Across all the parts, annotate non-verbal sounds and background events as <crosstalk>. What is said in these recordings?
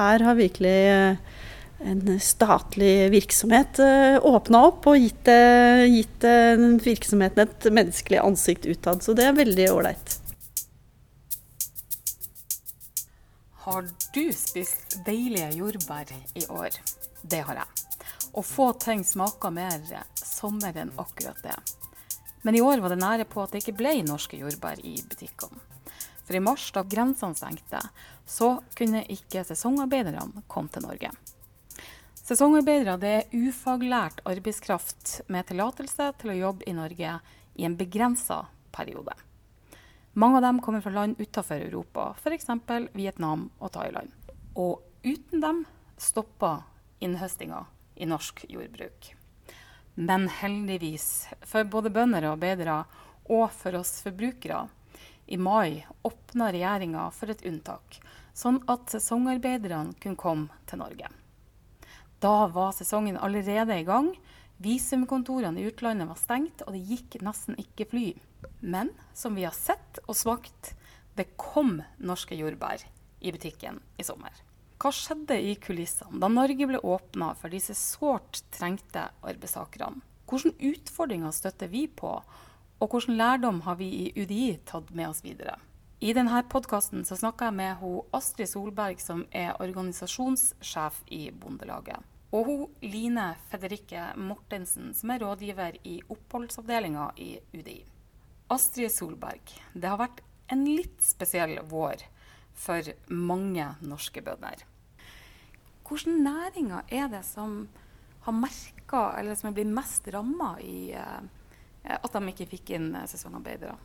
her har virkelig eh, en statlig virksomhet eh, åpna opp og gitt, eh, gitt virksomheten et menneskelig ansikt utad. Så det er veldig ålreit. Har du spist deilige jordbær i år? Det har jeg. Og få ting smaker mer sommer enn akkurat det. Men i år var det nære på at det ikke ble norske jordbær i butikkene. For i mars, da grensene stengte, så kunne ikke sesongarbeiderne komme til Norge. Sesongarbeidere er ufaglært arbeidskraft med tillatelse til å jobbe i Norge i en begrensa periode. Mange av dem kommer fra land utenfor Europa, f.eks. Vietnam og Thailand. Og uten dem stopper innhøstinga i norsk jordbruk. Men heldigvis, for både bønder og arbeidere, og for oss forbrukere, i mai åpna regjeringa for et unntak, sånn at sesongarbeiderne kunne komme til Norge. Da var sesongen allerede i gang. Visumkontorene i utlandet var stengt, og det gikk nesten ikke fly. Men som vi har sett og smakt, det kom norske jordbær i butikken i sommer. Hva skjedde i kulissene da Norge ble åpna for disse sårt trengte arbeidstakerne? Hvilke utfordringer støtter vi på, og hvilken lærdom har vi i UDI tatt med oss videre? I denne podkasten snakker jeg med hun Astrid Solberg, som er organisasjonssjef i Bondelaget. Og hun Line Federikke Mortensen, som er rådgiver i oppholdsavdelinga i UDI. Astrid Solberg, det har vært en litt spesiell vår for mange norske bønder. Hvilke næringer er det som har merka, eller som er blitt mest ramma i uh, at de ikke fikk inn eh, sesongarbeidere?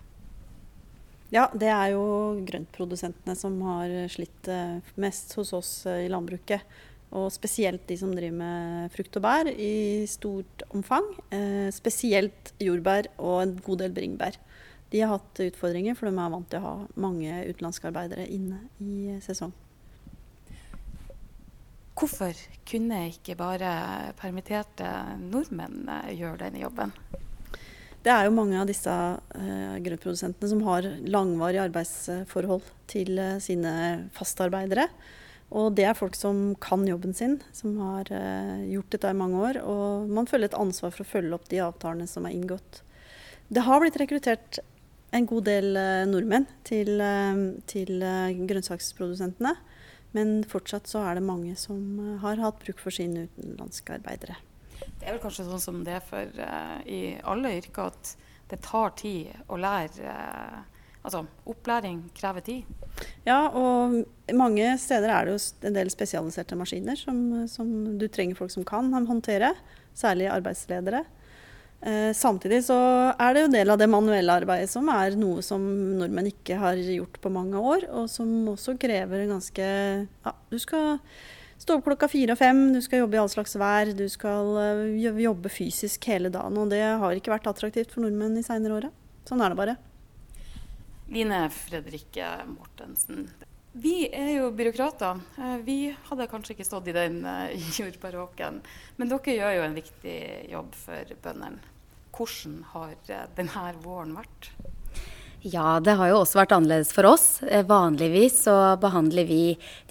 Ja, det er jo grøntprodusentene som har slitt eh, mest hos oss eh, i landbruket. Og spesielt de som driver med frukt og bær i stort omfang. Eh, spesielt jordbær og en god del bringebær. De har hatt utfordringer, for de er vant til å ha mange utenlandske arbeidere inne i sesong. Hvorfor kunne ikke bare permitterte nordmenn gjøre denne jobben? Det er jo mange av disse eh, grøntprodusentene som har langvarige arbeidsforhold til eh, sine fastarbeidere. Og det er folk som kan jobben sin, som har eh, gjort dette i mange år. Og man føler et ansvar for å følge opp de avtalene som er inngått. Det har blitt rekruttert en god del nordmenn til, til grønnsaksprodusentene. Men fortsatt så er det mange som har hatt bruk for sine utenlandske arbeidere. Det er vel kanskje sånn som det er for uh, i alle yrker, at det tar tid å lære. Uh, altså, opplæring krever tid. Ja, og mange steder er det jo en del spesialiserte maskiner som, som du trenger folk som kan håndtere. Særlig arbeidsledere. Eh, samtidig så er det jo del av det manuelle arbeidet som er noe som nordmenn ikke har gjort på mange år, og som også krever ganske Ja, du skal Stå opp klokka fire og fem, du skal jobbe i all slags vær. Du skal eh, jobbe fysisk hele dagen. Og det har ikke vært attraktivt for nordmenn i seinere åra. Sånn er det bare. Line Fredrikke Mortensen. Vi er jo byråkrater. Eh, vi hadde kanskje ikke stått i den eh, <laughs> jordbaråken. Men dere gjør jo en viktig jobb for bøndene. Hvordan har denne våren vært? Ja, det har jo også vært annerledes for oss. Eh, vanligvis så behandler vi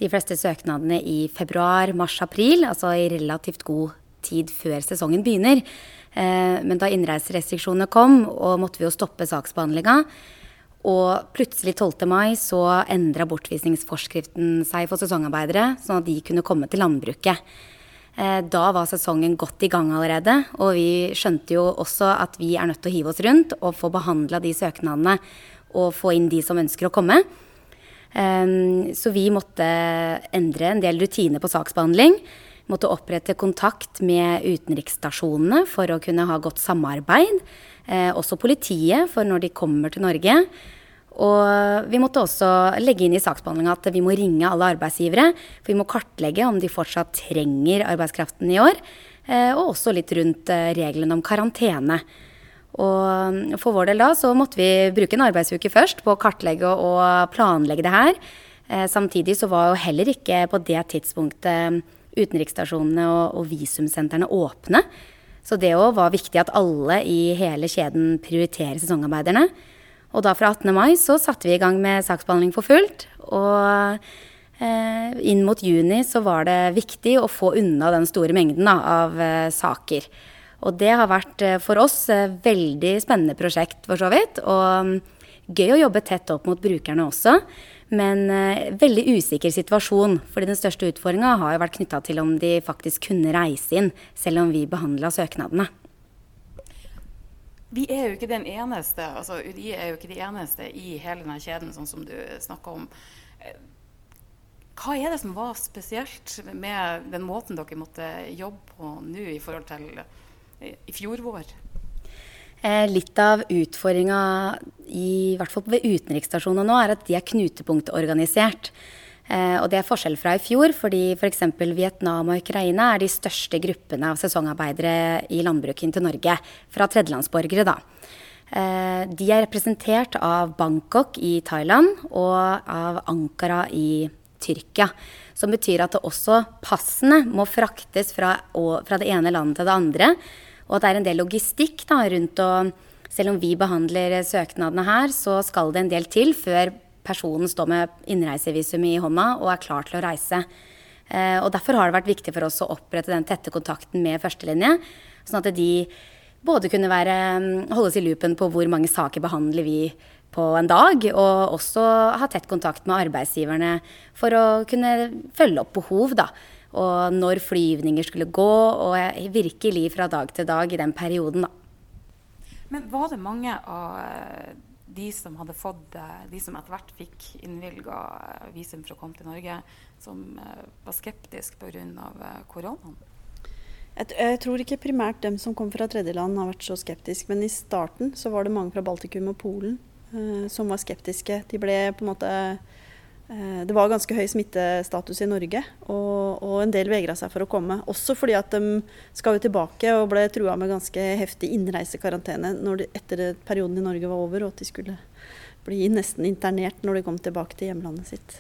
de fleste søknadene i februar, mars, april, altså i relativt god tid før sesongen begynner. Eh, men da innreiserestriksjonene kom, og måtte vi jo stoppe saksbehandlinga. Og plutselig 12. mai så endra bortvisningsforskriften seg for sesongarbeidere, sånn at de kunne komme til landbruket. Eh, da var sesongen godt i gang allerede, og vi skjønte jo også at vi er nødt til å hive oss rundt og få behandla de søknadene og få inn de som ønsker å komme. Eh, så vi måtte endre en del rutiner på saksbehandling. Måtte opprette kontakt med utenriksstasjonene for å kunne ha godt samarbeid. Eh, også politiet, for når de kommer til Norge. Og vi måtte også legge inn i saksbehandlinga at vi må ringe alle arbeidsgivere. For vi må kartlegge om de fortsatt trenger arbeidskraften i år. Eh, og også litt rundt eh, reglene om karantene. Og for vår del da så måtte vi bruke en arbeidsuke først på å kartlegge og planlegge det her. Eh, samtidig så var jo heller ikke på det tidspunktet utenriksstasjonene og, visumsentrene åpne. Så det òg var viktig at alle i hele kjeden prioriterer sesongarbeiderne. Og da fra 18. mai så satte vi i gang med saksbehandling for fullt. Og Eh, inn mot juni så var det viktig å få unna den store mengden da, av eh, saker. Og det har vært eh, for oss et veldig spennende prosjekt, for så vidt. Og mm, gøy å jobbe tett opp mot brukerne også. Men veldig usikker situasjon. fordi den største utfordringa har jo vært knytta til om de faktisk kunne reise inn, selv om vi behandla søknadene. Vi er jo ikke den eneste, altså UDI er jo ikke de eneste i hele denne kjeden, sånn som du snakker om. Hva er det som var spesielt med den måten dere måtte jobbe på nå i forhold til eh, i fjor vår? Eh, litt av utfordringa i hvert fall ved utenriksstasjonene nå, er at de er knutepunktorganisert. Eh, og det er forskjell fra i fjor, fordi f.eks. For Vietnam og Ukraina er de største gruppene av sesongarbeidere i landbruket inn til Norge. Fra tredjelandsborgere, da. De er representert av Bangkok i Thailand og av Ankara i Tyrkia. Som betyr at det også passene må fraktes fra, fra, det ene landet til det andre. Og at det er en del logistikk da, rundt å Selv om vi behandler søknadene her, så skal det en del til før personen står med innreisevisum i hånda og er klar til å reise. Eh, og Derfor har det vært viktig for oss å opprette den tette kontakten med førstelinje. Sånn at de både kunne være, holdes i loopen på hvor mange saker behandler vi på en dag. Og også ha tett kontakt med arbeidsgiverne for å kunne følge opp behov. da. Og når flyvninger skulle gå, og virkelig fra dag til dag i den perioden, da. Men var det mange av eh, de som hadde fått eh, de som etter hvert fikk innvilga eh, visum for å komme til Norge, som var skeptiske pga. koronaen? Jeg, tror ikke primært dem som kom fra tredjeland har vært så skeptiske, men i starten så var det mange fra Baltikum og Polen Eh, som var skeptiske. De ble på en måte eh, det var ganske høy smittestatus i Norge, og, og en del vegra seg for å komme. Også fordi at de skal jo tilbake og ble trua med ganske heftig innreisekarantene de, etter perioden i Norge var over, og at de skulle bli nesten internert når de kom tilbake til hjemlandet sitt.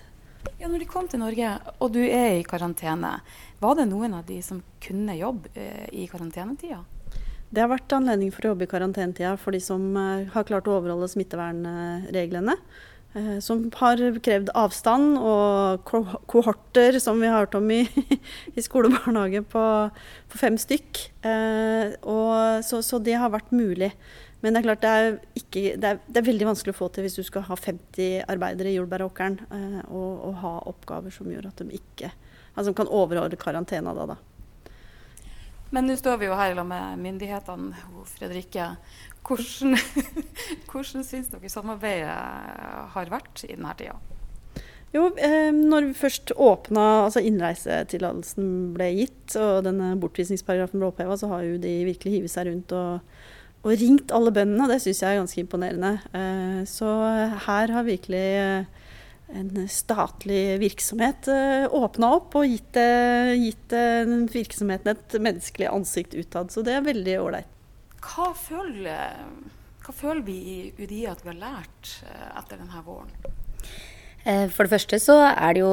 Ja, når de kom til Norge, og du er i karantene, var det noen av de som kunne jobbe eh, i karantenetida? Det har vært anledning for å jobbe i karantenetida for de som uh, har klart å overholde smittevernreglene. Uh, som har krevd avstand og kohorter, som vi har hørt om i, <laughs> i skole og barnehage, på, på fem stykk. Eh, og, så, så, det har vært mulig. Men det er klart det er, ikke, det, er, det er, veldig vanskelig å få til hvis du skal ha 50 arbeidere i jordbæråkeren og, og, ha oppgaver som gjør at de ikke altså, kan overholde karantena da. da. Men nå står vi jo her med myndighetene, Fredrikke. Hvordan, <laughs> hvordan syns dere samarbeidet har vært i denne tida? Jo, eh, når vi først åpna, altså innreisetillatelsen ble gitt og denne bortvisningsparagrafen ble oppheva, så har jo de virkelig hivet seg rundt og, og ringt alle bøndene. Det syns jeg er ganske imponerende. Eh, så her har virkelig eh, en statlig virksomhet eh, åpna opp og gitt, uh, gitt uh, virksomheten et menneskelig ansikt utad. Så det er veldig ålreit. Hva, hva, føler vi i UDI at vi har lært etter denne våren? For det første så er det jo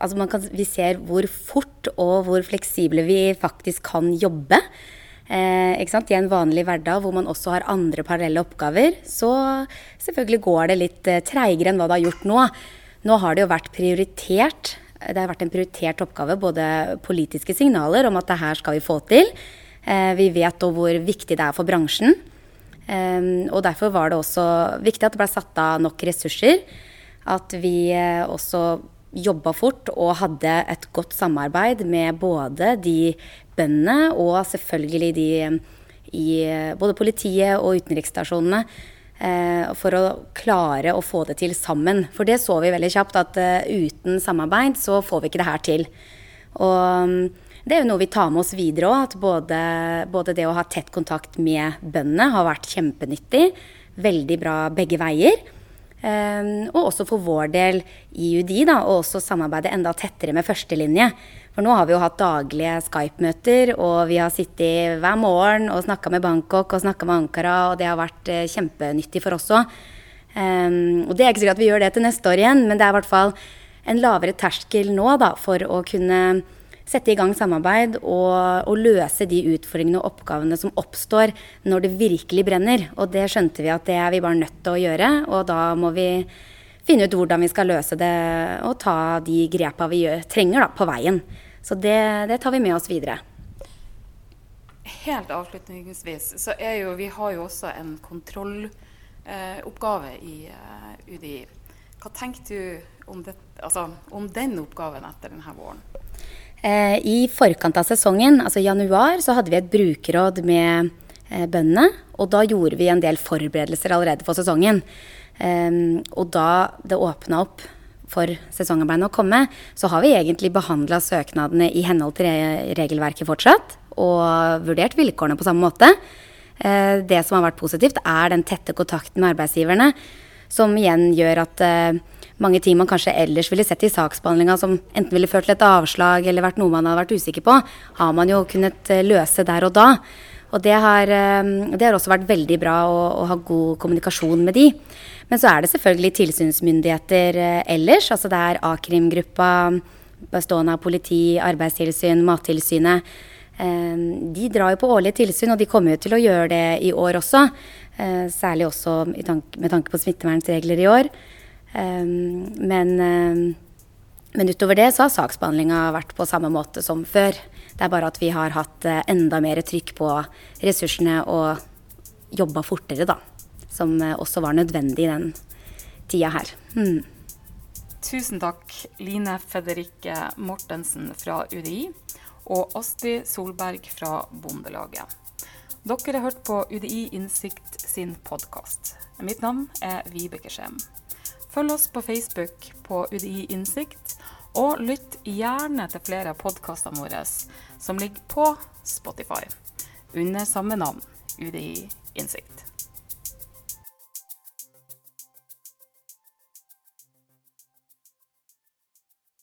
Altså kan, vi ser hvor fort og hvor fleksible vi faktisk kan jobbe. Eh, I en vanlig hverdag hvor man også har andre parallelle oppgaver, så selvfølgelig går det litt eh, treigere enn hva det har gjort nå. Nå har det jo vært prioritert. Det har vært en prioritert oppgave, både politiske signaler om at det her skal vi få til. Eh, vi vet òg hvor viktig det er for bransjen. Eh, og derfor var det også viktig at det ble satt av nok ressurser. At vi eh, også jobba fort og hadde et godt samarbeid med både de bøndene og selvfølgelig de i både politiet og utenriksstasjonene. For å klare å få det til sammen. For det så vi veldig kjapt, at uten samarbeid så får vi ikke det her til. Og det er jo noe vi tar med oss videre òg. At både, både, det å ha tett kontakt med bøndene har vært kjempenyttig. Veldig bra begge veier. Um, og også for vår del i UDI, da, og også samarbeide enda tettere med førstelinje. For nå har vi jo hatt daglige Skype-møter, og vi har sittet hver morgen og snakka med Bangkok og snakka med Ankara, og det har vært uh, kjempenyttig for oss òg. Um, og det er ikke sikkert at vi gjør det til neste år igjen, men det er i hvert fall en lavere terskel nå da, for å kunne sette i gang samarbeid og, og, løse de utfordringene og oppgavene som oppstår når det virkelig brenner. Og det skjønte vi at det er vi bare nødt til å gjøre. Og da må vi finne ut hvordan vi skal løse det og ta de grepa vi gjør, trenger da, på veien. Så det, det tar vi med oss videre. Helt avslutningsvis så er jo vi har jo også en kontrolloppgave eh, i eh, UDI. Hva tenker du om, det, altså, om den oppgaven etter denne våren? Eh, I forkant av sesongen, altså i januar, så hadde vi et brukerråd med eh, bøndene. Og da gjorde vi en del forberedelser allerede for sesongen. Um, og da det åpna opp for sesongarbeidene å komme, så har vi egentlig behandla søknadene i henhold til regelverket fortsatt. Og vurdert vilkårene på samme måte. Uh, det som har vært positivt, er den tette kontakten med arbeidsgiverne. Som igjen gjør at uh, mange ting man kanskje ellers ville sett i saksbehandlinga som enten ville ført til et avslag eller vært noe man hadde vært usikker på, har man jo kunnet uh, løse der og da. Og det har, det har også vært veldig bra å, å ha god kommunikasjon med de. Men så er det selvfølgelig tilsynsmyndigheter eh, ellers. Altså det er A-krimgruppa bestående av politi, arbeidstilsyn, Mattilsynet. Eh, de drar jo på årlige tilsyn, og de kommer jo til å gjøre det i år også. Eh, særlig også med tanke på smittevernregler i år. Men, men utover det så har saksbehandlinga vært på samme måte som før. Det er bare at vi har hatt enda mer trykk på ressursene og jobba fortere, da som eh, også var nødvendig i den tida her. Mm. Tusen takk, Line Federike Mortensen fra UDI og Astrid Solberg fra Bondelaget. Dere har hørt på UDI Innsikt sin podkast. Mitt navn er Vibeke Skjem. Følg oss på Facebook på UDI Innsikt, og lytt gjerne til flere av podkastene våre som ligger på Spotify under samme navn, UDI Innsikt.